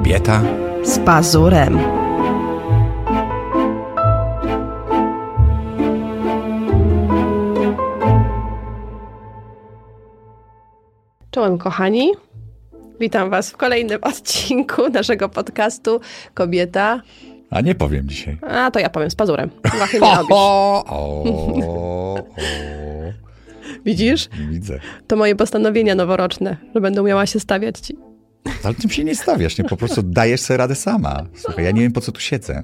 Kobieta z pazurem. Czołem kochani. Witam Was w kolejnym odcinku naszego podcastu Kobieta. A nie powiem dzisiaj. A to ja powiem z pazurem. Łachy nie robisz. O, o, o. Widzisz? Widzę. To moje postanowienia noworoczne, że będę umiała się stawiać ci. Ale tym się nie stawiasz, nie? Po prostu dajesz sobie radę sama. Słuchaj, ja nie wiem po co tu siedzę.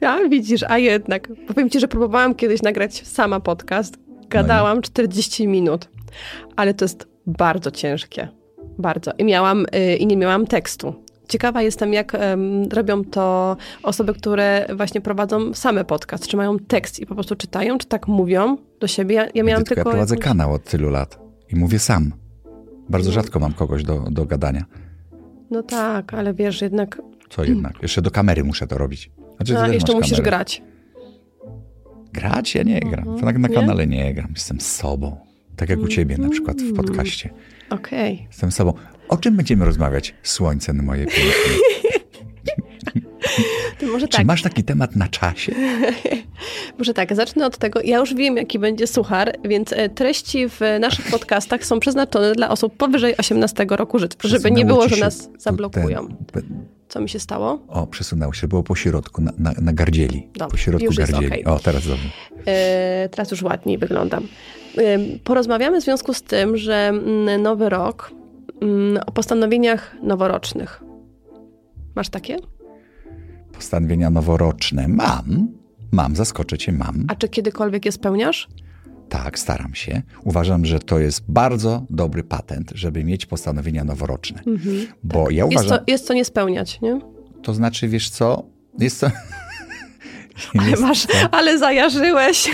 A widzisz, a jednak. Powiem ci, że próbowałam kiedyś nagrać sama podcast. Gadałam 40 minut, ale to jest bardzo ciężkie. Bardzo. I miałam, y, i nie miałam tekstu. Ciekawa jestem, jak um, robią to osoby, które właśnie prowadzą same podcast. Czy mają tekst i po prostu czytają, czy tak mówią do siebie? Ja, ja miałam tylko. tylko Ja prowadzę jakąś- kanał od tylu lat i mówię sam. Bardzo rzadko mam kogoś do, do gadania. No tak, ale wiesz, jednak. Co jednak? Jeszcze do kamery muszę to robić. Znaczy, A, jeszcze musisz kamerę. grać. Grać? Ja nie gram. Mhm. Tak na Nie? kanale nie gram. Jestem sobą. Tak jak u ciebie na przykład w Mm. podcaście. Okej. Jestem sobą. O czym będziemy rozmawiać? Słońce na moje piękne. To może Czy tak. masz taki temat na czasie? Może tak, zacznę od tego. Ja już wiem, jaki będzie suchar, więc e, treści w naszych podcastach są przeznaczone dla osób powyżej 18 roku życia, żeby nie było, że nas zablokują. ten- Co mi się stało? O, przesunęło się. Było po środku, na, na, na gardzieli. Dobrze, po środku już gardzieli. okej. O, teraz dobrze. E, teraz już ładniej wyglądam. E, porozmawiamy w związku z tym, że mm, nowy rok mm, o postanowieniach noworocznych. Masz takie? Postanowienia noworoczne. Mam. Mam, zaskoczę cię, mam. A czy kiedykolwiek je spełniasz? Tak, staram się. Uważam, że to jest bardzo dobry patent, żeby mieć postanowienia noworoczne. Bo ja Mhm. Jest uważam, co, jest co nie spełniać, nie? to znaczy, wiesz co, jest to... Ale, masz, ale zajarzyłeś.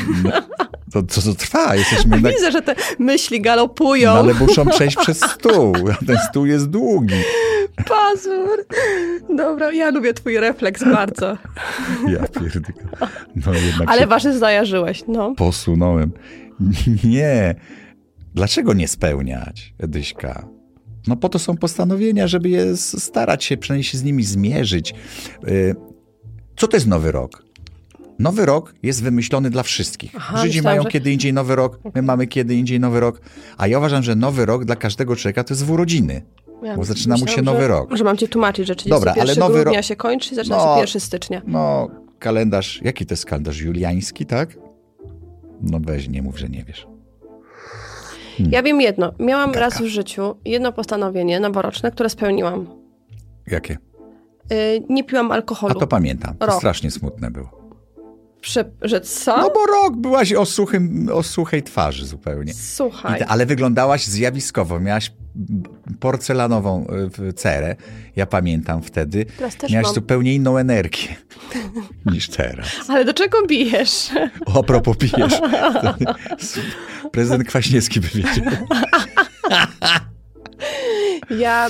to, to, to trwa, jesteśmy na, Widzę, że te myśli galopują. no, ale muszą przejść przez stół, ten stół jest długi. Pazur. Dobra, ja lubię twój refleks bardzo. Ja pierdolę. No Ale wasze zajarzyłeś, no. posunąłem. Nie. Dlaczego nie spełniać, Edyśka? No po to są postanowienia, żeby je starać się, przynajmniej się z nimi zmierzyć. Y, Co to jest nowy rok? Nowy rok jest wymyślony dla wszystkich. Aha, Żydzi mają że- kiedy indziej nowy rok, my mamy kiedy indziej nowy rok, a ja uważam, że nowy rok dla każdego człowieka to jest w urodziny. Ja Bo zaczyna mu się nowy że, rok. Że mam ci tłumaczyć, że 31 Dobra, ale nowy grudnia rok- się kończy zaczyna No. się 1 stycznia. No, kalendarz, jaki to jest kalendarz juliański, tak? No weź, nie mów, że nie wiesz. Ja wiem jedno. Miałam raz w życiu jedno postanowienie noworoczne, które spełniłam. Jakie? Yy, nie piłam A alkoholu. to pamiętam. To strasznie smutne było. Prze- że co? No bo rok byłaś o, suchym, o suchej twarzy zupełnie. Słuchaj. te, ale wyglądałaś zjawiskowo. Miałaś porcelanową y, cerę. Ja pamiętam wtedy. Teraz też Miałaś mam. zupełnie inną energię niż teraz. Ale do czego bijesz? O, a propos pijesz. Prezydent Kwaśniewski by wiedział. Ja,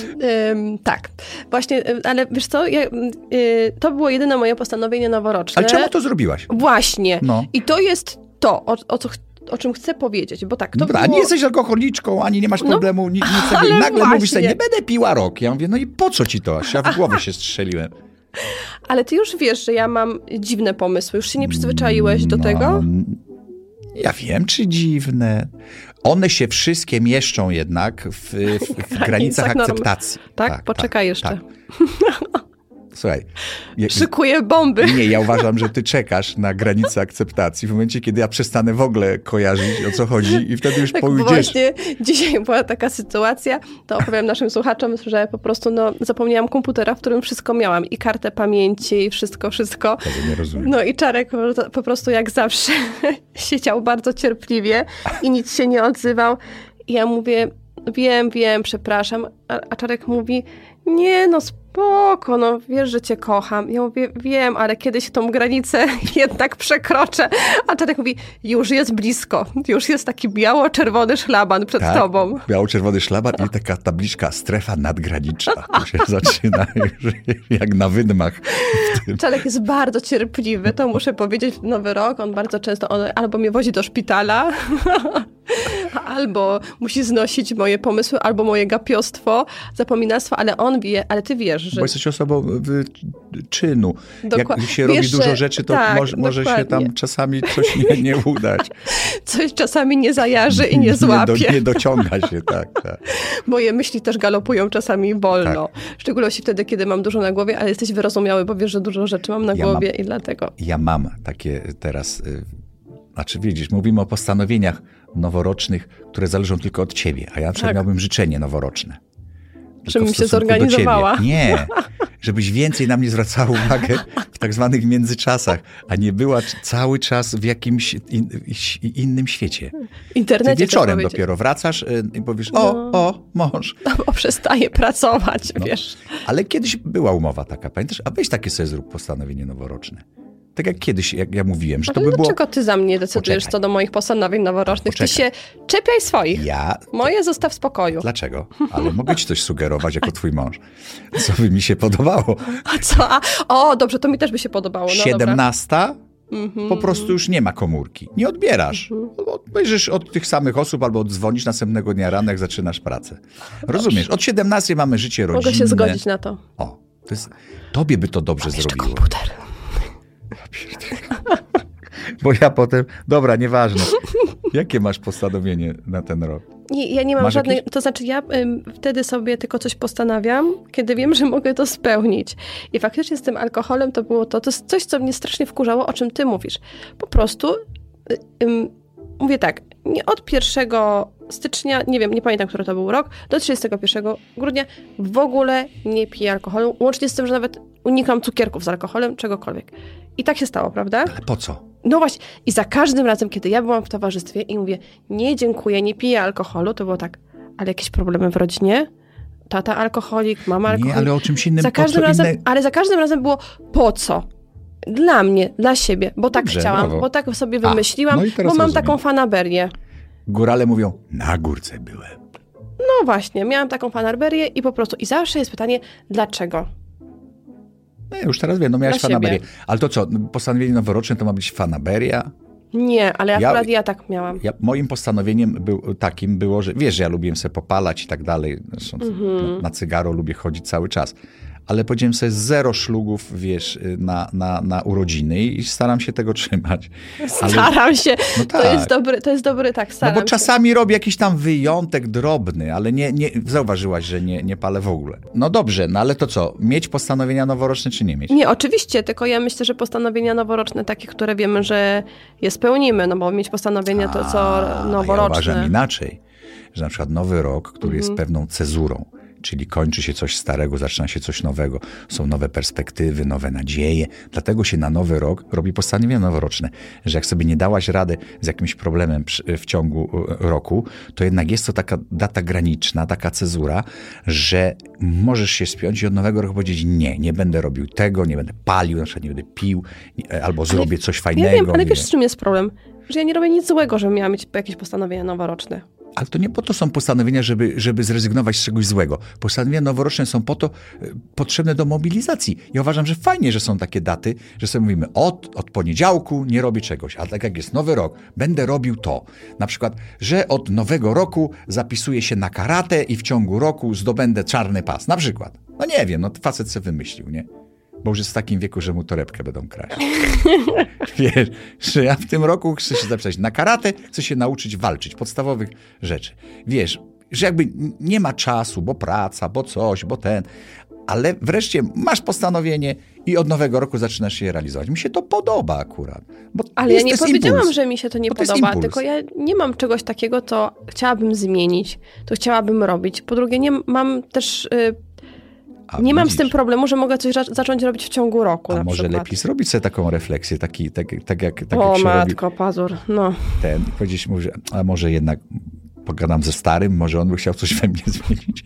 ym, tak. Właśnie, ale wiesz co, ja, y, to było jedyne moje postanowienie noworoczne. Ale czemu to zrobiłaś? Właśnie. No. I to jest to, o, o, co, o czym chcę powiedzieć, bo tak, to Dobra, było... nie jesteś alkoholiczką, ani nie masz No, problemu, nic, nic nagle mówisz sobie, właśnie. nie będę piła rok. Ja mówię, no i po co ci to? Aż ja w głowę się strzeliłem. Ale ty już wiesz, że ja mam dziwne pomysły, już się nie przyzwyczaiłeś do tego? No, Ja wiem, czy dziwne. One się wszystkie mieszczą jednak w, w, w granicach norm- akceptacji. Tak? Poczekaj jeszcze. tak. Słuchaj, je, Szykuję bomby. nie, ja uważam, że ty czekasz na granicę akceptacji w momencie, kiedy ja przestanę w ogóle kojarzyć, o co chodzi i wtedy już Tak, pójdziesz. właśnie dzisiaj była taka sytuacja, to opowiem naszym słuchaczom, że po prostu no, zapomniałam komputera, w którym wszystko miałam i kartę pamięci i wszystko, wszystko. Tego nie rozumiem. No i Czarek po- po prostu jak zawsze siedział bardzo cierpliwie i nic się nie odzywał. I ja mówię, wiem, wiem, przepraszam. A, a Czarek mówi, nie no spoko, no wiesz, że cię kocham. Ja mówię, wiem, ale kiedyś tą granicę jednak przekroczę. A Czarek mówi, już jest blisko, już jest taki biało-czerwony szlaban przed Tak, tobą. Biało-czerwony szlaban i taka tabliczka strefa nadgraniczna. To się zaczyna już jak na wydmach. Czarek jest bardzo cierpliwy, to muszę powiedzieć, Nowy Rok on bardzo często, on albo mnie wozi do szpitala, albo musi znosić moje pomysły, albo moje gapiostwo, zapominactwo, ale on wie, ale ty wiesz, że... Bo jesteś osobą czynu. Dokła- Jak się wiesz, robi dużo rzeczy, to tak, może, może się tam czasami coś nie, nie udać. Coś czasami nie zajarzy i nie złapie. Nie, do, nie dociąga się, tak, tak. Moje myśli też galopują czasami wolno. W szczególności wtedy, kiedy mam dużo na głowie, ale jesteś wyrozumiały, bo wiesz, że dużo rzeczy mam na Ja głowie i dlatego. Ja mam takie teraz, y, znaczy widzisz, mówimy o postanowieniach noworocznych, które zależą tylko od ciebie, a ja na przykład Tak. miałbym życzenie noworoczne. Żebym się zorganizowała. Nie, żebyś więcej na mnie zwracała uwagę w tak zwanych międzyczasach, a nie była cały czas w jakimś in, innym świecie. W Ty internecie wieczorem dopiero wracasz y, i powiesz, o, No. o, mąż. Bo przestaje pracować, No. wiesz. Ale kiedyś była umowa taka, pamiętasz? A weź takie sobie zrób postanowienie noworoczne. Tak jak kiedyś, jak ja mówiłem, że to by było... dlaczego ty za mnie decydujesz Poczekaj. co do moich postanowień noworocznych? Ty się Poczekaj. czepiaj swoich. Ja Moje zostaw w spokoju. Dlaczego? Ale mogę ci coś sugerować jako twój mąż. Co by mi się podobało. A co? A, o, dobrze, to mi też by się podobało. No dobra. 17 Mhm. po prostu już nie ma komórki. Nie odbierasz. Obejrzysz od tych samych osób albo dzwonisz następnego dnia rano, jak zaczynasz pracę. Rozumiesz? Od 17 mamy życie rodzinne. Mogę się zgodzić na to. O, to jest, tobie by to dobrze Jeszcze zrobiło. komputer. Bo ja potem... Dobra, nieważne. Jakie masz postanowienie na ten rok? Nie, ja nie mam Masz żadnej. jakieś? To znaczy, ja ym, wtedy sobie tylko coś postanawiam, kiedy wiem, że mogę to spełnić. I faktycznie z tym alkoholem to było to. To jest coś, co mnie strasznie wkurzało, o czym ty mówisz. Po prostu y, ym, mówię tak, nie od 1 stycznia, nie wiem, nie pamiętam, który to był rok, do 31 grudnia w ogóle nie piję alkoholu, łącznie z tym, że nawet unikam cukierków z alkoholem, czegokolwiek. I tak się stało, prawda? Ale po co? No właśnie, i za każdym razem, kiedy ja byłam w towarzystwie i mówię, nie dziękuję, nie piję alkoholu, to było tak, ale jakieś problemy w rodzinie? Tata alkoholik, mama alkoholik. Nie, ale o czymś innym. za każdym razem, inne... ale za każdym razem było po co? Dla mnie, dla siebie, bo tak Dobrze, chciałam, brawo. bo tak sobie A, wymyśliłam, no bo mam rozumiem. taką fanaberię. Górale mówią, na górce byłem. No właśnie, miałam taką fanaberię i po prostu, i zawsze jest pytanie, dlaczego? No ja już teraz wiem, no siebie. fanaberię. Ale to co, postanowienie noworoczne to ma być fanaberia? Nie, ale Ja- akurat ja tak miałam. Ja, moim postanowieniem był, takim było, że wiesz, że ja lubiłem sobie popalać i tak dalej. Zresztą Mhm. na, na cygaro lubię chodzić cały czas. Ale powiedziałem sobie zero szlugów, wiesz, na, na, na urodziny i staram się tego trzymać. Ale, Staram się, No to tak. jest dobry, to jest dobry, tak, no staram bo się. czasami robię jakiś tam wyjątek drobny, ale nie, nie zauważyłaś, że nie, nie palę w ogóle. No dobrze, no ale to co, mieć postanowienia noworoczne czy nie mieć? Nie, oczywiście, tylko ja myślę, że postanowienia noworoczne, takie, które wiemy, że je spełnimy, no bo mieć postanowienia to co A, Ja noworoczne. uważam inaczej, że na przykład nowy rok, który Mhm. jest pewną cezurą, czyli kończy się coś starego, zaczyna się coś nowego, są nowe perspektywy, nowe nadzieje, dlatego się na nowy rok robi postanowienia noworoczne, że jak sobie nie dałaś rady z jakimś problemem w ciągu e, roku, to jednak jest to taka data graniczna, taka cezura, że możesz się spiąć i od nowego roku powiedzieć nie, nie będę robił tego, nie będę palił, na przykład nie będę pił, nie- albo zrobię coś fajnego. Ja wiem, ale wiesz, z czym jest problem? Że ja nie robię nic złego, żebym miała mieć jakieś postanowienia noworoczne. Ale to nie po to są postanowienia, żeby, żeby zrezygnować z czegoś złego. Postanowienia noworoczne są po to e, potrzebne do mobilizacji. Ja uważam, że fajnie, że są takie daty, że sobie mówimy od, od poniedziałku nie robię czegoś, a tak jak jest nowy rok, będę robił to. Na przykład, że od nowego roku zapisuję się na karate i w ciągu roku zdobędę czarny pas. Na przykład. No nie wiem, no facet sobie wymyślił, nie? Bo już jest w takim wieku, że mu torebkę będą kraść. Wiesz, że ja w tym roku chcę się zapisać na karate, chcę się nauczyć walczyć, podstawowych rzeczy. Wiesz, że jakby nie ma czasu, bo praca, bo coś, bo ten, ale wreszcie masz postanowienie i od nowego roku zaczynasz je realizować. Mi się to podoba akurat. Ale ja nie to powiedziałam, impuls. że mi się to nie Bo to podoba, impuls. tylko ja nie mam czegoś takiego, co chciałabym zmienić, to chciałabym robić. Po drugie, nie mam też, y, A nie mam z tym problemu, że mogę coś za- zacząć robić w ciągu roku A może przykład. lepiej zrobić sobie taką refleksję, taki, tak, tak, jak, tak o jak się robi matko, pazur, no. ten, powiedzieć mu, że a może jednak pogadam ze starym, może on by chciał coś we mnie zmienić.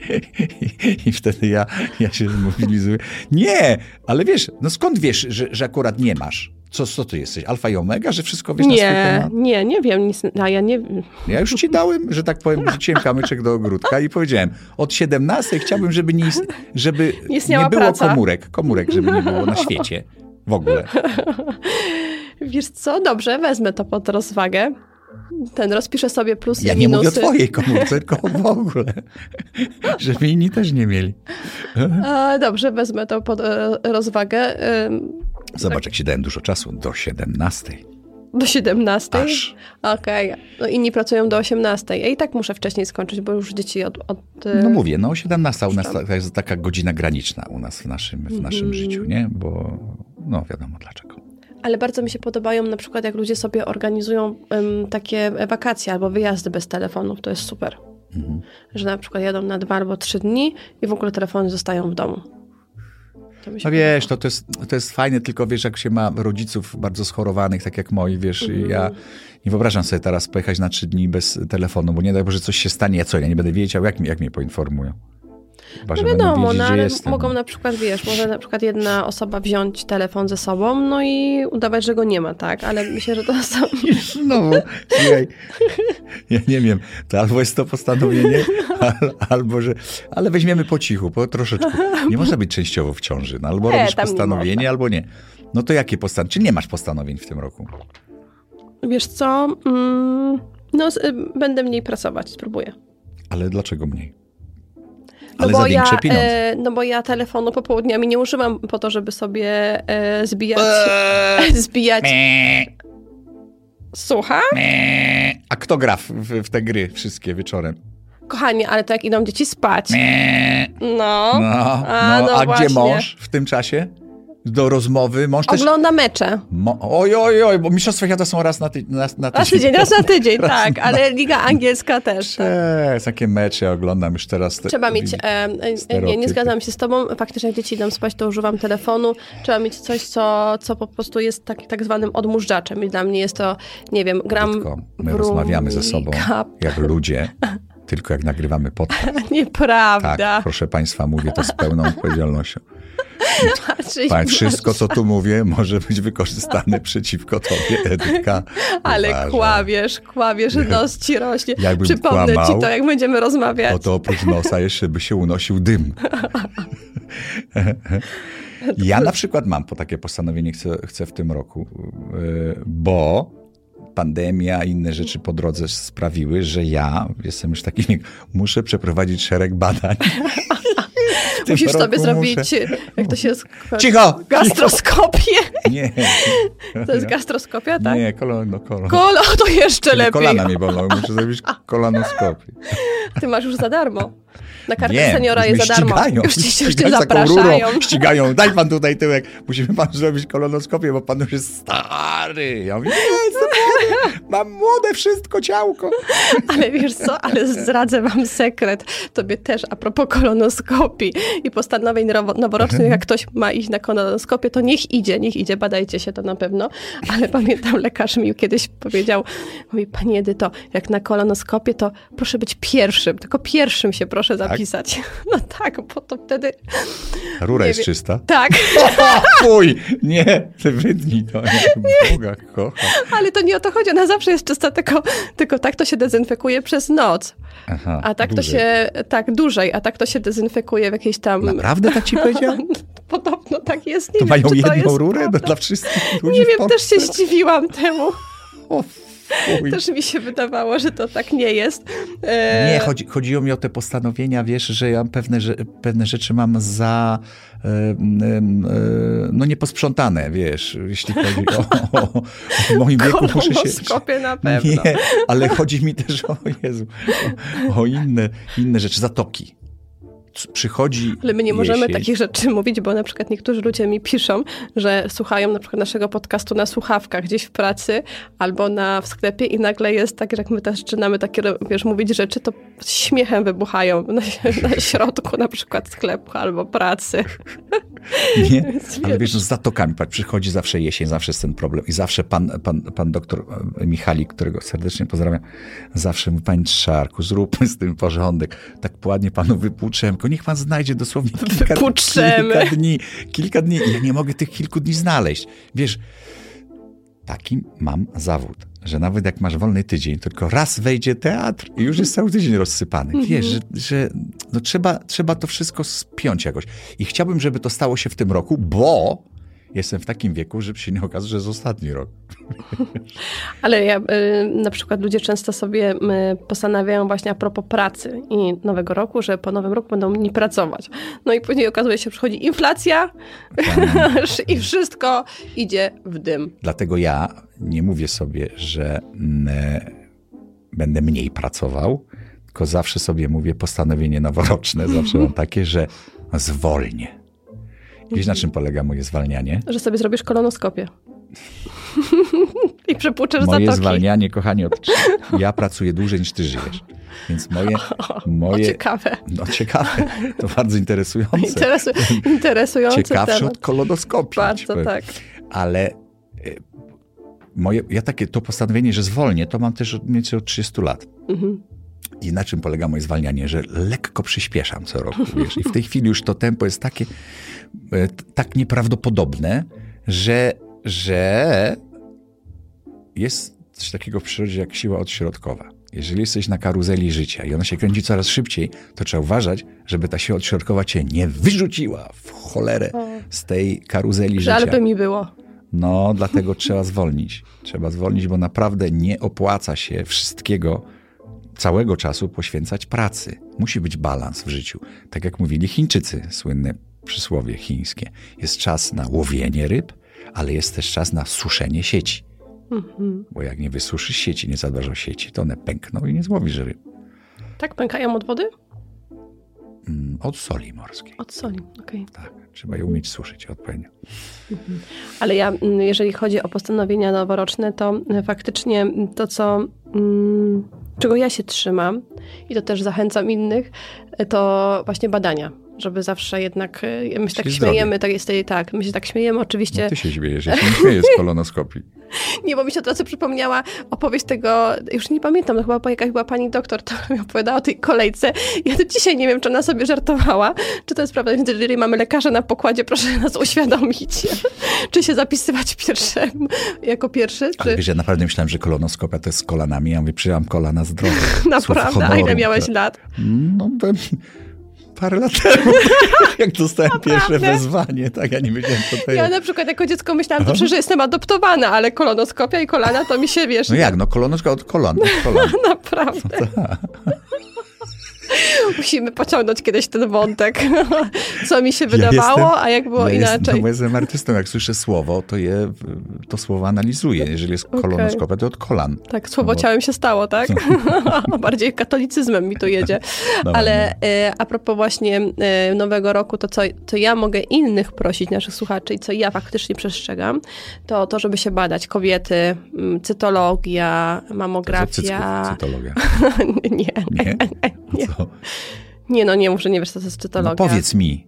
I, i wtedy ja, ja się zmobilizuję. Nie, ale wiesz, no skąd wiesz, że, że akurat nie masz? Co, co ty jesteś? Alfa i omega, że wszystko wiesz na swój Nie, temat? nie, nie wiem nic, ja nie Ja już ci dałem, że tak powiem, rzuciłem kamyczek do ogródka i powiedziałem, od 17 chciałbym, żeby nie, ist- żeby Nie nie było praca. komórek, komórek, żeby nie było na świecie w ogóle. Wiesz co, dobrze, wezmę to pod rozwagę. Ten rozpiszę sobie plusy Ja i nie minusy. mówię o twojej komórce, tylko w ogóle. Żeby inni też nie mieli. Dobrze, wezmę to pod e, rozwagę. Zobacz, jak ci dałem dużo czasu. Do 17. Do 17? Aż. Okej. No inni pracują do 18. Ja i tak muszę wcześniej skończyć, bo już dzieci od... od e, No mówię, no 17 u nas to jest taka godzina graniczna u nas w naszym, w naszym Mhm. życiu, nie? Bo no wiadomo dlaczego. Ale bardzo mi się podobają na przykład, jak ludzie sobie organizują em, takie wakacje albo wyjazdy bez telefonów. To jest super. Mhm. Że na przykład jadą na dwa albo trzy dni i w ogóle telefony zostają w domu. No wiesz, to, to, jest, to jest fajne, tylko wiesz, jak się ma rodziców bardzo schorowanych, tak jak moi, wiesz, Mhm. ja nie wyobrażam sobie teraz pojechać na trzy dni bez telefonu, bo nie daj Boże, coś się stanie, ja co, ja nie będę wiedział, jak, mi- jak mnie poinformują. Chyba, No wiadomo, wiedzieć, no ale jestem. mogą na przykład, wiesz, może na przykład jedna osoba wziąć telefon ze sobą, no i udawać, że go nie ma, tak? Ale myślę, że to są... Znowu, słuchaj, ja nie wiem, to albo jest to postanowienie, al, albo że, ale weźmiemy po cichu, po troszeczkę. Nie można być częściowo w ciąży, no, albo Nie, robisz nie postanowienie, można. albo nie. No to jakie postanowienie? Czy nie masz postanowień w tym roku? Wiesz co? Mm, no, y, będę mniej pracować, spróbuję. Ale dlaczego mniej? No Ale bo za większe ja, pieniądze. e, no bo ja telefonu popołudniami nie używam po to, żeby sobie e, zbijać... Eee. zbijać... Eee, Słucham? eee. A kto gra w, w, w te gry wszystkie wieczorem? Kochanie, ale to jak idą dzieci spać. Eee. No. No, A, no, no a gdzie mąż w tym czasie? Do rozmowy? Mąż też... Ogląda mecze. Mo... Oj, oj, oj, bo mistrzostwa świata są raz na, ty... na, na Raz tydzień, raz na tydzień, Raz tak. na- Ale Liga Angielska też. Tak. Takie mecze oglądam już teraz. Te... Trzeba mieć, e, nie, nie zgadzam się z tobą, faktycznie jak dzieci idą spać, to używam telefonu. Trzeba mieć coś, co, co po prostu jest tak, tak zwanym odmurzaczaczem i dla mnie jest to, nie wiem, gram Tylko my rozmawiamy ze sobą jak ludzie, tylko jak nagrywamy podcast. Nieprawda. Tak, proszę Państwa, mówię to z pełną odpowiedzialnością. Pan, wszystko, co tu mówię, może być wykorzystane przeciwko Tobie, Edyka. Ale Uważaj. kławiesz, kławiesz, nos ci rośnie. Jakbym Przypomnę kłamał, ci to, jak będziemy rozmawiać. Bo to oprócz nosa jeszcze by się unosił dym. Ja na przykład mam po takie postanowienie, chcę, chcę w tym roku, yy, bo pandemia i inne rzeczy po drodze sprawiły, że ja, jestem już taki, muszę przeprowadzić szereg badań. Musisz sobie zrobić, muszę- jak to się... Cicho! Gastroskopię. Nie, To jest gastroskopia, tak? nie, kolano, kolano. Kolo, to jeszcze lepiej. Kolana mnie bolą, muszę zrobić kolanoskopię. Ty masz już za darmo. Na kartę Nie, seniora jest za darmo. ścigają, Już cię, już cię zapraszają. Rurą, ścigają, daj pan tutaj tyłek, musimy pan zrobić kolonoskopię, bo pan już jest stary. Ja mówię, nie, mam młode wszystko ciałko. Ale wiesz co, ale zdradzę wam sekret. Tobie też a propos kolonoskopii i postanowień nowo- noworocznych, jak ktoś ma iść na kolonoskopię, to niech idzie, niech idzie, badajcie się to na pewno. Ale pamiętam, lekarz mi kiedyś powiedział, mówi, pani Edyto, jak na kolonoskopię, to proszę być pierwszym, tylko pierwszym się proszę zapisać. No tak, bo to wtedy... Rura jest czysta. Tak, Fuj, nie, ty wytnij to, nie, Boga kocham. ale to nie o to chodzi, ona zawsze jest czysta, tylko, tylko tak to się dezynfekuje przez noc. Aha, A tak dłużej. to się, tak dłużej, a tak to się dezynfekuje w jakiejś tam... Naprawdę tak ci powiedział? Podobno tak jest. Nie To wiem, mają jedną rurę prawda. dla wszystkich ludzi Nie wiem, też się zdziwiłam temu. O, fuj. Też mi się wydawało, że to tak nie jest. E, Nie, chodzi, chodziło mi o te postanowienia, wiesz, że ja pewne, że, pewne rzeczy mam za em, e, no nieposprzątane, wiesz, jeśli chodzi o, o, o moim wieku muszę się... Na pewno. Nie, ale chodzi mi też o Jezu, o, o inne, inne rzeczy, zatoki. Przychodzi Ale my nie możemy jesień. takich rzeczy mówić, bo na przykład niektórzy ludzie mi piszą, że słuchają na przykład naszego podcastu na słuchawkach gdzieś w pracy albo na, w sklepie i nagle jest tak, że jak my też zaczynamy takie, wiesz, mówić rzeczy, to śmiechem wybuchają na, na środku na przykład sklepu albo pracy. Nie, ale wiesz. no z zatokami, patrz, przychodzi zawsze jesień, zawsze jest ten problem i zawsze pan, pan, pan doktor e, Michalik, którego serdecznie pozdrawiam, zawsze mówi, panie Trzarku, zróbmy z tym porządek, tak ładnie panu wypłuczemy, tylko niech pan znajdzie dosłownie kilka, kilka dni, kilka dni i ja nie mogę tych kilku dni znaleźć. Wiesz, taki mam zawód, że nawet jak masz wolny tydzień, tylko raz wejdzie teatr i już jest cały tydzień rozsypany. Wiesz, że, że no trzeba, trzeba to wszystko spiąć jakoś. I chciałbym, żeby to stało się w tym roku, bo jestem w takim wieku, żeby się nie okaże, że jest ostatni rok. Ale ja, y, na przykład ludzie często sobie y, postanawiają właśnie a propos pracy i nowego roku, że po nowym roku będą nie pracować. No i później okazuje się, że przychodzi inflacja i wszystko idzie w dym. Dlatego ja nie mówię sobie, że mm, będę mniej pracował, tylko zawsze sobie mówię postanowienie noworoczne, zawsze mam takie, że zwolnię. Wiesz, na czym polega moje zwalnianie? Że sobie zrobisz kolonoskopię. I przepłuczesz Moje zatoki. zwalnianie, kochanie, od... ja pracuję dłużej niż ty żyjesz. Więc moje... moje... O, ciekawe. No ciekawe, to bardzo interesujące. Interesu... Interesujący Ciekawsze temat. od kolonoskopii. Bardzo tak. Ale y, moje, ja takie to postanowienie, że zwolnię, to mam też od, mniej więcej od 30 lat. Mhm. I na czym polega moje zwalnianie? Że lekko przyspieszam co roku, wiesz. I w tej chwili już to tempo jest takie e, tak nieprawdopodobne, że, że jest coś takiego w przyrodzie jak siła odśrodkowa. Jeżeli jesteś na karuzeli życia i ona się kręci coraz szybciej, to trzeba uważać, żeby ta siła odśrodkowa cię nie wyrzuciła w cholerę z tej karuzeli życia. Żal by mi było. No, dlatego trzeba zwolnić. Trzeba zwolnić, bo naprawdę nie opłaca się wszystkiego, całego czasu poświęcać pracy. Musi być balans w życiu. Tak jak mówili Chińczycy, słynne przysłowie chińskie. Jest czas na łowienie ryb, ale jest też czas na suszenie sieci. Bo jak nie wysuszysz sieci, nie zadbasz o sieci, to one pękną i nie złowisz ryb. Tak pękają od wody? Mm, Od soli morskiej. Od soli, okej. Tak, trzeba je umieć suszyć odpowiednio. Ale ja, mm, jeżeli chodzi o postanowienia noworoczne, to faktycznie to, co, mm, czego ja się trzymam i to też zachęcam innych, to właśnie badania. Żeby zawsze jednak, y, my się tak Czyli śmiejemy, tak, jest, tak, my się tak śmiejemy, oczywiście. No ty się śmiejesz, ja się nie śmieję z kolonoskopii. Nie, bo mi się od razu przypomniała opowieść tego, już nie pamiętam, no chyba jakaś była pani doktor, to mi opowiadała o tej kolejce. Ja do dzisiaj nie wiem, czy ona sobie żartowała, czy to jest prawda, więc jeżeli mamy lekarza na pokładzie, proszę nas uświadomić, czy się zapisywać pierwsze, jako pierwszy, Ale czy wiesz, ja naprawdę myślałem, że kolonoskopia to jest z kolanami. Ja mówię, przyjęłam kolana zdrowe. Naprawdę, a ile miałeś lat? No, parę lat temu, jak dostałem pierwsze Naprawdę? wezwanie, tak, ja nie wiedziałem, co to Ja jest. na przykład jako dziecko myślałam zawsze, że jestem adoptowana, ale kolonoskopia i kolana to mi się, wiesz, No jak, no kolonoska od kolan, od kolan. Naprawdę. Musimy pociągnąć kiedyś ten wątek, co mi się wydawało, jestem- a jak było ja inaczej. Jestem, no, jestem artystą, jak słyszę słowo, to je, to słowo analizuję. Jeżeli jest kolonoskopia, to od kolan. Tak, słowo No. ciałem się stało, tak? Bardziej katolicyzmem mi tu jedzie. Dobra, Ale e, a propos właśnie e, nowego roku, to co, co ja mogę innych prosić, naszych słuchaczy i co ja faktycznie przestrzegam, to to, żeby się badać. Kobiety, cytologia, To mamografia. cycków, cytologia. nie, Nie? nie. Co? Nie, no nie, może nie wiesz, co to jest No cytologia. powiedz mi.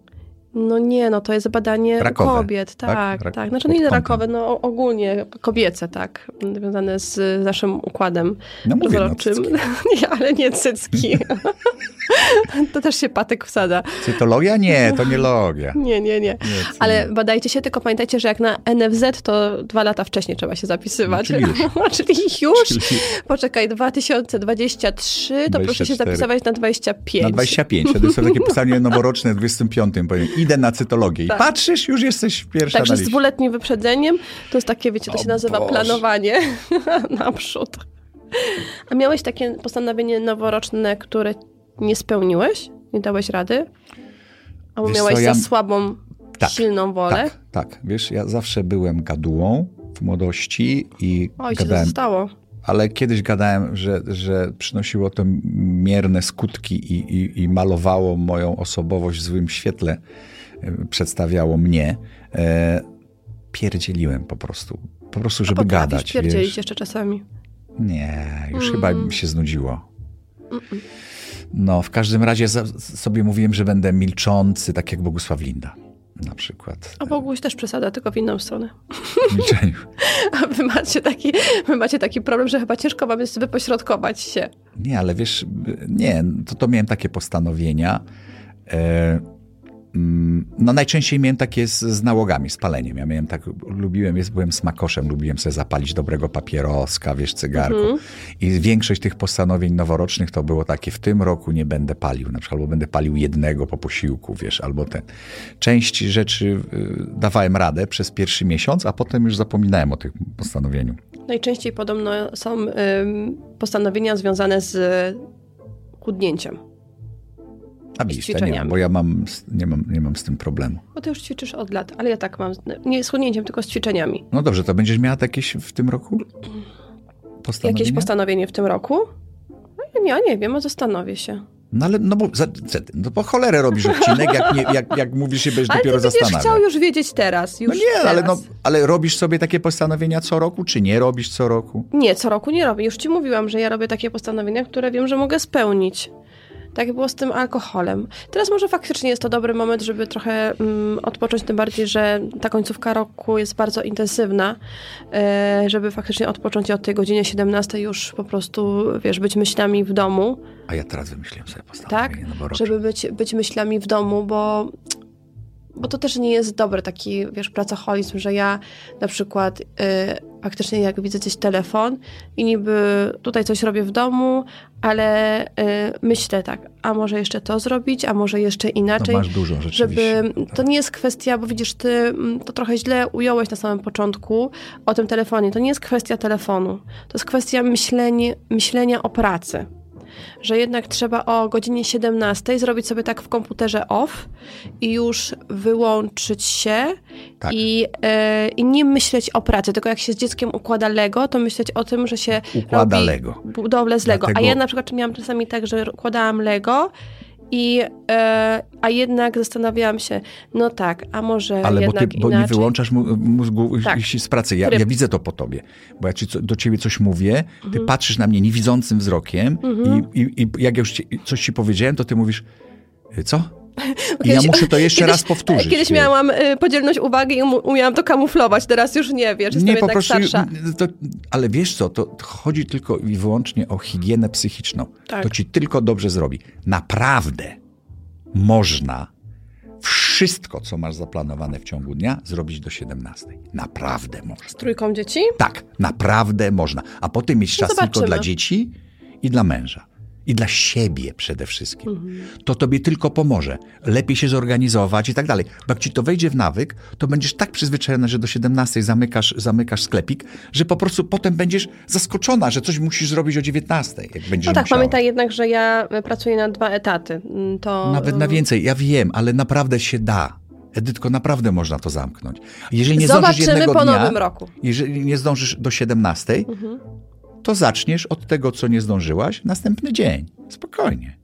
No nie, no to jest badanie Rakowe, kobiet, tak? tak, tak. Znaczy no nie rakowe, no oogólnie kobiece, tak, związane z naszym układem No no, cycki. nie, ale nie cycki. to też się patek wsadza. Cytologia? Nie, to nie logia. Nie, nie, nie. To Ale badajcie się, tylko pamiętajcie, że jak na NFZ, to dwa lata wcześniej trzeba się zapisywać. No, czyli już. czyli już. Czyli Poczekaj, 2023, to proszę się 24. zapisywać na 25. Na 25. Wtedy są takie pisanie noworoczne w 25. Powiem, idę na cytologię. I Tak. patrzysz, już jesteś pierwsza Także na z liście. dwuletnim wyprzedzeniem to jest takie, wiecie, to O się nazywa Boże. planowanie naprzód. A miałeś takie postanowienie noworoczne, które nie spełniłeś? Nie dałeś rady? Albo Wiesz co, miałeś ja- za słabą, Tak, silną wolę? Tak, tak. Wiesz, ja zawsze byłem gadułą w młodości i Oj, się gadałem, zostało. Ale kiedyś gadałem, że, że przynosiło to mierne skutki i, i, i malowało moją osobowość w złym świetle, e, przedstawiało mnie. E, pierdzieliłem po prostu. Po prostu, żeby Potrafisz gadać. pierdzielić Wiesz? jeszcze czasami. Nie, już Mm. chyba mi się znudziło. No, w każdym razie sobie mówiłem, że będę milczący, tak jak Bogusław Linda na przykład. A Boguś też przesada, tylko w inną stronę. W milczeniu. A wy macie taki, wy macie taki problem, że chyba ciężko wam jest wypośrodkować się. Nie, ale wiesz, nie, to, to miałem takie postanowienia. E, No najczęściej miałem takie z, z nałogami, z paleniem. Ja miałem tak, lubiłem, jest, byłem smakoszem, lubiłem sobie zapalić dobrego papieroska, wiesz, cygarku. Mhm. I większość tych postanowień noworocznych to było takie, w tym roku nie będę palił, na przykład, albo będę palił jednego po posiłku, wiesz, albo ten. Część rzeczy y, dawałem radę przez pierwszy miesiąc, a potem już zapominałem o tym postanowieniu. Najczęściej podobno są ym, postanowienia związane z chudnięciem. A widzisz, nie bo ja mam, nie, mam, nie mam z tym problemu. Bo ty już ćwiczysz od lat, ale ja tak mam. Nie z chudnięciem, tylko z ćwiczeniami. No dobrze, to będziesz miała jakieś w tym roku postanowienia? Jakieś postanowienie w tym roku? No, ja nie wiem, a zastanowię się. No ale, no bo, za, no po cholerę robisz odcinek, jak, nie, jak, jak mówisz się, będziesz Ale dopiero będziesz zastanawiać. chciał już wiedzieć teraz. Już No nie, teraz. ale, no, ale robisz sobie takie postanowienia co roku, czy nie robisz co roku? Nie, co roku nie robię. Już ci mówiłam, że ja robię takie postanowienia, które wiem, że mogę spełnić. Tak było z tym alkoholem. Teraz może faktycznie jest to dobry moment, żeby trochę mm, odpocząć, tym bardziej, że ta końcówka roku jest bardzo intensywna, e, żeby faktycznie odpocząć i od tej godzinie 17 już po prostu, wiesz, być myślami w domu, A ja teraz wymyśliłem sobie tak? postanowienie noworoczne. Żeby być, być myślami w domu, bo, bo to też nie jest dobry taki, wiesz, pracoholizm, że ja na przykład y, faktycznie jak widzę gdzieś telefon i niby tutaj coś robię w domu, ale y, myślę tak, a może jeszcze to zrobić, a może jeszcze No inaczej. masz dużo rzeczywiście. Żeby to nie jest kwestia, bo widzisz, ty mm, to trochę źle ująłeś na samym początku o tym telefonie. To nie jest kwestia telefonu. To jest kwestia myślenie, myślenia o pracy. Że jednak trzeba o godzinie 17 zrobić sobie tak w komputerze off i już wyłączyć się Tak. i, e, i nie myśleć o pracy. Tylko jak się z dzieckiem układa Lego, to myśleć o tym, że się Układa Lego. budowlę z Lego. Dlatego- A ja na przykład miałam czasami tak, że układałam Lego i, e, a jednak zastanawiałam się, no tak, a może Ale bo jednak ty bo inaczej. nie wyłączasz mózgu Tak. z pracy. Ja, ja widzę to po tobie. Bo ja ci, do ciebie coś mówię, ty Mhm. patrzysz na mnie niewidzącym wzrokiem i, i, i jak ja już ci, coś ci powiedziałem, to ty mówisz, "Y, co? I ja muszę to jeszcze kiedyś- raz powtórzyć. Kiedyś miałam y, podzielność uwagi i umiałam to kamuflować, teraz już nie, wiesz, jestem Nie, po prostu, starsza. to, ale wiesz co, to chodzi tylko i wyłącznie o higienę psychiczną. Tak. To ci tylko dobrze zrobi. Naprawdę można wszystko, co masz zaplanowane w ciągu dnia, zrobić do 17. Naprawdę można. Z trójką dzieci? Tak, naprawdę można. A potem mieć No czas tylko zobaczymy. dla dzieci i dla męża. I dla siebie przede wszystkim. Mhm. To tobie tylko pomoże. Lepiej się zorganizować i tak dalej. Bo jak ci to wejdzie w nawyk, to będziesz tak przyzwyczajony, że do 17 zamykasz, zamykasz sklepik, że po prostu potem będziesz zaskoczona, że coś musisz zrobić o 19, jak będziesz No tak, musiała. pamiętaj jednak, że ja y, pracuję na dwa etaty. Mm, To, Nawet na y, więcej, ja wiem, ale naprawdę się da. Edytko, naprawdę można to zamknąć. Jeżeli nie zdążysz Zobaczymy jednego po dnia, nowym roku. jeżeli nie zdążysz do 17, Mhm. To zaczniesz od tego, co nie zdążyłaś, następny dzień. Spokojnie.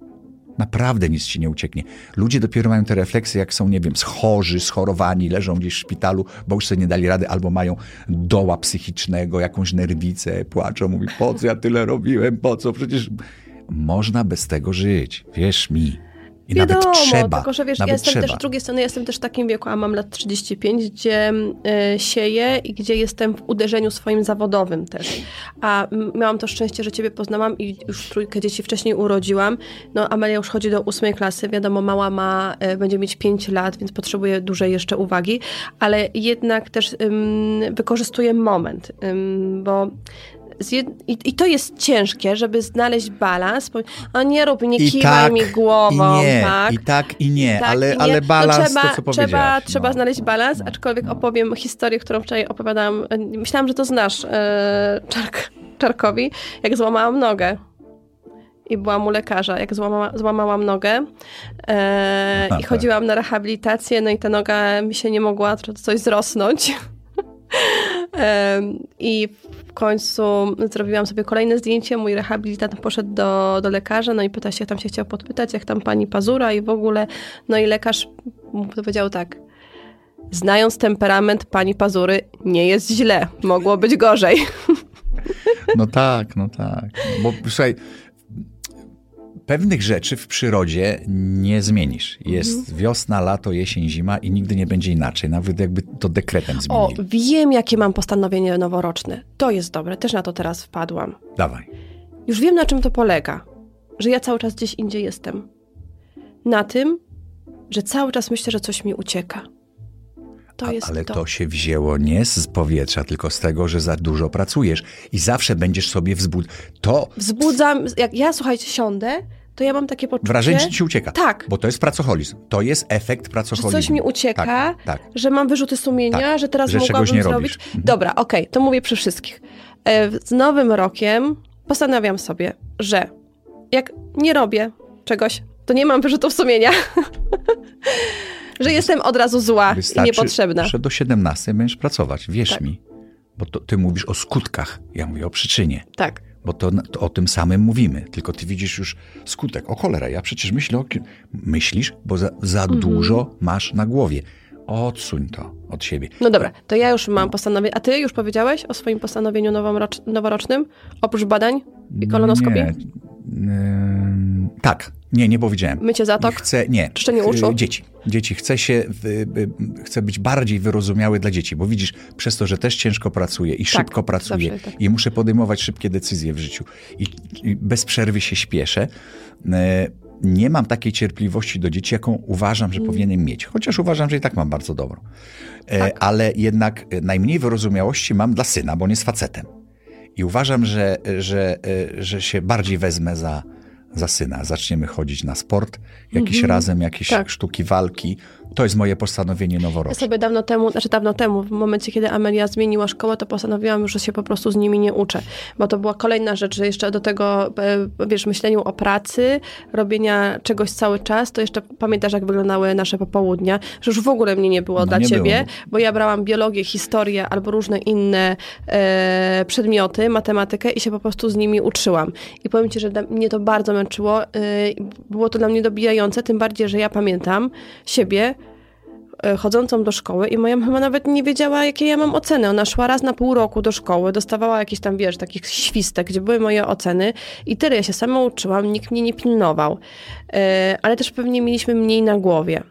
Naprawdę nic ci nie ucieknie. Ludzie dopiero mają te refleksje, jak są, nie wiem, schorzy, schorowani, leżą gdzieś w szpitalu, bo już sobie nie dali rady, albo mają doła psychicznego, jakąś nerwicę, płaczą, mówi, po co ja tyle robiłem, po co? Przecież można bez tego żyć, wierz mi. I Wiadomo, nawet trzeba. tylko że wiesz, ja jestem trzeba. też, z drugiej strony ja jestem też w takim wieku, a mam lat 35, gdzie y, sieję i gdzie jestem w uderzeniu swoim zawodowym też. A miałam to szczęście, że ciebie poznałam i już trójkę dzieci wcześniej urodziłam. No Amelia już chodzi do ósmej klasy, wiadomo, mała ma, y, będzie mieć 5 lat, więc potrzebuje dużej jeszcze uwagi, ale jednak też ym, wykorzystuję moment, ym, bo jed... I, I to jest ciężkie, żeby znaleźć balans. Bo, a nie rób, nie I kiwaj tak, mi głową. i nie, tak? i tak, i nie, Tak, ale, i nie. ale balans no, trzeba, to, co trzeba, powiedziałaś. trzeba no. znaleźć balans, No, aczkolwiek no. opowiem historię, którą wczoraj opowiadałam. Myślałam, że to znasz e, Czark, Czarkowi, jak złamałam nogę. I byłam u lekarza, jak złamała, złamałam nogę e, i chodziłam na rehabilitację, no i ta noga mi się nie mogła coś zrosnąć. I w końcu zrobiłam sobie kolejne zdjęcie. Mój rehabilitant poszedł do, do lekarza, no i pyta się, tam się chciał podpytać, jak tam pani pazura i w ogóle. No i lekarz mu powiedział tak. Znając temperament pani pazury, nie jest źle. Mogło być gorzej. No tak, no tak. Bo słuchaj, pewnych rzeczy w przyrodzie nie zmienisz. Jest Mhm. wiosna, lato, jesień, zima i nigdy nie będzie inaczej. Nawet jakby to dekretem O, zmienili. wiem, jakie mam postanowienie noworoczne. To jest dobre, też na to teraz wpadłam. Dawaj. Już wiem, na czym to polega. Że ja cały czas gdzieś indziej jestem. Na tym, że cały czas myślę, że coś mi ucieka. To A, jest ale to. to się wzięło nie z powietrza, tylko z tego, że za dużo pracujesz i zawsze będziesz sobie wzbud... To Wzbudzam, jak ja słuchajcie, siądę, to ja mam takie poczucie, wrażenie że ci ucieka. Tak. Bo to jest pracoholizm. To jest efekt że pracoholizmu. coś mi ucieka, Tak, tak. że mam wyrzuty sumienia, Tak, że teraz że mogłabym nie zrobić. robisz. Mhm. Dobra, okej, to mówię przy wszystkich. E, Z nowym rokiem postanawiam sobie, że jak nie robię czegoś, to nie mam wyrzutów sumienia. że jestem od razu zła i Wystarczy, niepotrzebna. że do 17 będziesz pracować. Wierz Tak. mi. Bo to, ty mówisz o skutkach, ja mówię o przyczynie. Tak. Bo to, to o tym samym mówimy, tylko ty widzisz już skutek. O cholera, ja przecież myślę o kim... Myślisz, bo za, za Mhm. dużo masz na głowie. Odsuń to od siebie. No dobra, to ja już mam postanowienie. A ty już powiedziałeś o swoim postanowieniu noworocznym? Oprócz badań i kolonoskopii? Nie, tak, nie, nie powiedziałem. Mycie zatok? Chcę, nie. Czyszczenie uszu? Dzieci. Dzieci. Chcę się, y, y, chcę być bardziej wyrozumiały dla dzieci, bo widzisz, przez to, że też ciężko pracuję i szybko pracuję zawsze tak. i muszę podejmować szybkie decyzje w życiu i, i bez przerwy się śpieszę, y, nie mam takiej cierpliwości do dzieci, jaką uważam, Mm. że powinienem mieć. Chociaż uważam, że i tak mam bardzo dobrą. E, Tak. Ale jednak e, najmniej wyrozumiałości mam dla syna, bo on jest facetem. I uważam, że, że, e, że się bardziej wezmę za, za syna. Zaczniemy chodzić na sport, jakiś razem, jakieś Tak. sztuki walki. To jest moje postanowienie Ja noworoczne. sobie dawno temu, znaczy dawno temu, w momencie, kiedy Amelia zmieniła szkołę, to postanowiłam już, że się po prostu z nimi nie uczę. Bo to była kolejna rzecz, że jeszcze do tego, e, wiesz, myśleniu o pracy, robienia czegoś cały czas, to jeszcze pamiętasz, jak wyglądały nasze popołudnia, że już w ogóle mnie nie było No, dla nie ciebie, było. bo ja brałam biologię, historię albo różne inne e, przedmioty, matematykę i się po prostu z nimi uczyłam. I powiem ci, że mnie to bardzo męczyło. e, było to dla mnie dobijające, tym bardziej, że ja pamiętam siebie, chodzącą do szkoły i moja mama nawet nie wiedziała, jakie ja mam oceny. Ona szła raz na pół roku do szkoły, dostawała jakieś tam, wiesz, takich świstek, gdzie były moje oceny i tyle. Ja się sama uczyłam, nikt mnie nie pilnował. E, Ale też pewnie mieliśmy mniej na głowie.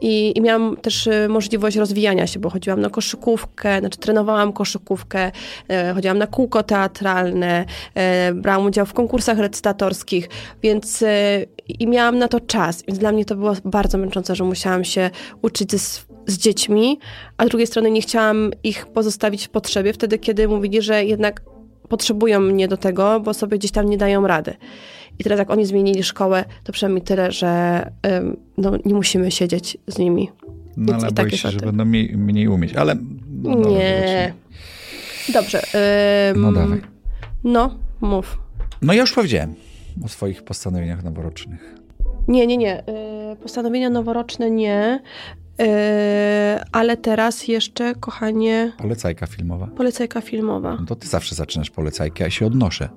I, I miałam też e, możliwość rozwijania się, bo chodziłam na koszykówkę, znaczy trenowałam koszykówkę, e, chodziłam na kółko teatralne, e, brałam udział w konkursach recytatorskich, więc i miałam na to czas. Więc dla mnie to było bardzo męczące, że musiałam się uczyć s- z dziećmi, a z drugiej strony nie chciałam ich pozostawić w potrzebie wtedy, kiedy mówili, że jednak potrzebują mnie do tego, bo sobie gdzieś tam nie dają rady. I teraz jak oni zmienili szkołę, to przynajmniej tyle, że ym, no, nie musimy siedzieć z nimi. No Więc ale i tak się, że będą mniej, mniej umieć. Ale no, nie. Dobrze. ym, No dawaj. No, mów. No ja już powiedziałem o swoich postanowieniach noworocznych. Nie, nie, nie. Yy, postanowienia noworoczne nie. Yy, ale teraz jeszcze, kochanie, Polecajka filmowa. polecajka filmowa. No to ty zawsze zaczynasz polecajki, a ja się odnoszę.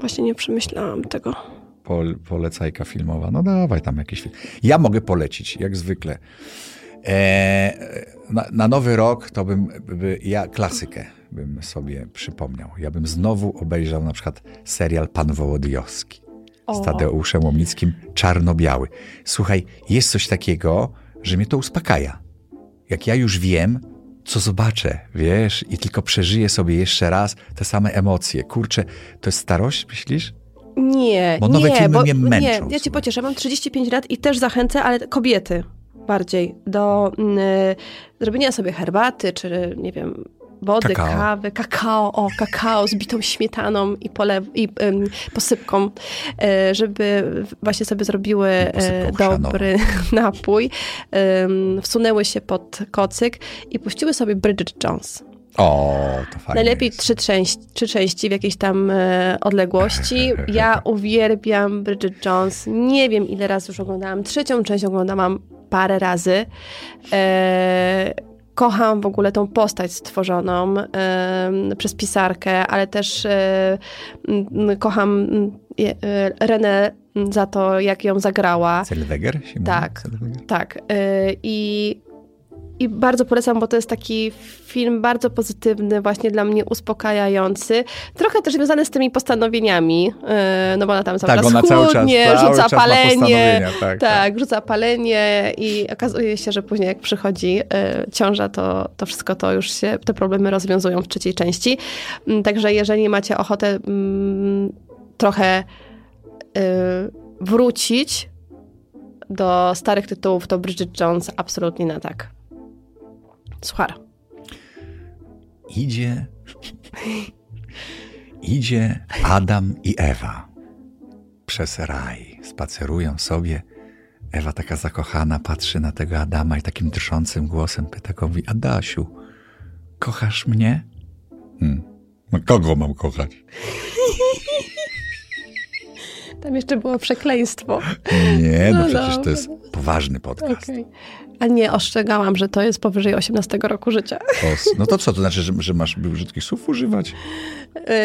Właśnie nie przemyślałam tego. Pol, polecajka filmowa. No dawaj tam jakiś film. Ja mogę polecić, jak zwykle. E, na, na nowy rok to bym, by, ja klasykę bym sobie przypomniał. Ja bym znowu obejrzał na przykład serial Pan Wołodyjowski z. Tadeuszem Łomnickim, czarno-biały. Słuchaj, jest coś takiego, że mnie to uspokaja. Jak ja już wiem, co zobaczę, wiesz, i tylko przeżyję sobie jeszcze raz te same emocje. Kurczę, to jest starość, myślisz? Nie, Bo nowe nie, filmy bo, mnie męczą, Nie, ja cię słuchaj. pocieszę, mam 35 lat i też zachęcę, ale kobiety bardziej do mm, zrobienia sobie herbaty, czy nie wiem, wody, Kakao. kawy, kakao, o, kakao z bitą śmietaną i, polew, i ym, posypką, e, żeby właśnie sobie zrobiły e, dobry napój, ym, wsunęły się pod kocyk i puściły sobie Bridget Jones. O, to fajnie. Najlepiej jest. trzy części, trzy części w jakiejś tam e, odległości. Ja uwielbiam Bridget Jones. Nie wiem, ile razy już oglądałam. Trzecią część oglądałam parę razy. E, kocham w ogóle tą postać stworzoną e, przez pisarkę, ale też e, m, kocham e, Renę za to, jak ją zagrała. Zellweger się mówi? Tak. Tak. y, I, I bardzo polecam, bo to jest taki film bardzo pozytywny, właśnie dla mnie uspokajający. Trochę też związany z tymi postanowieniami, y, no bo ona tam cały Tak, czas ona cały czas, chudnie, cały rzuca czas palenie. postanowienia, tak, Tak, rzuca palenie i okazuje się, że później jak przychodzi y, ciąża, to, to wszystko to już się, te problemy rozwiązują w trzeciej części. Mm, Także jeżeli macie ochotę mm, trochę y, wrócić do starych tytułów to Bridget Jones absolutnie na tak. Suchar. Idzie, idzie Adam i Ewa przez raj. Spacerują sobie. Ewa taka zakochana patrzy na tego Adama i takim drżącym głosem pyta go, mówi, Adasiu, kochasz mnie? Hmm. No kogo mam kochać? Tam jeszcze było przekleństwo. Nie, no, No przecież to jest poważny podcast. Okej. A nie, ostrzegałam, że to jest powyżej 18 roku życia. Os. No to co, to znaczy, że, że masz brzydkich słów używać?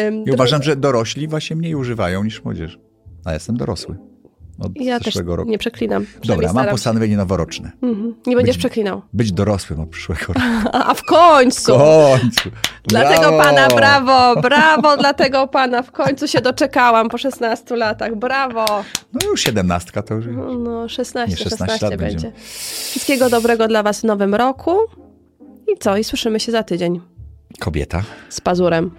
Ym, Ja uważam, że dorośli właśnie mniej używają niż młodzież. A ja jestem dorosły. Od Ja też zeszłego roku. nie przeklinam. Dobra, mam postanowienie noworoczne. Mhm. Nie będziesz Być- przeklinał. Być dorosłym od przyszłego roku. A, a w końcu! W końcu! Dlatego Brawo! pana, brawo, brawo dla tego pana. W końcu się doczekałam po 16 latach. Brawo. No już siedemnastka to już... No, 16, Nie, 16 16 lat będzie. będziemy. Wszystkiego dobrego dla was w nowym roku. I co? I słyszymy się za tydzień Kobieta. z pazurem.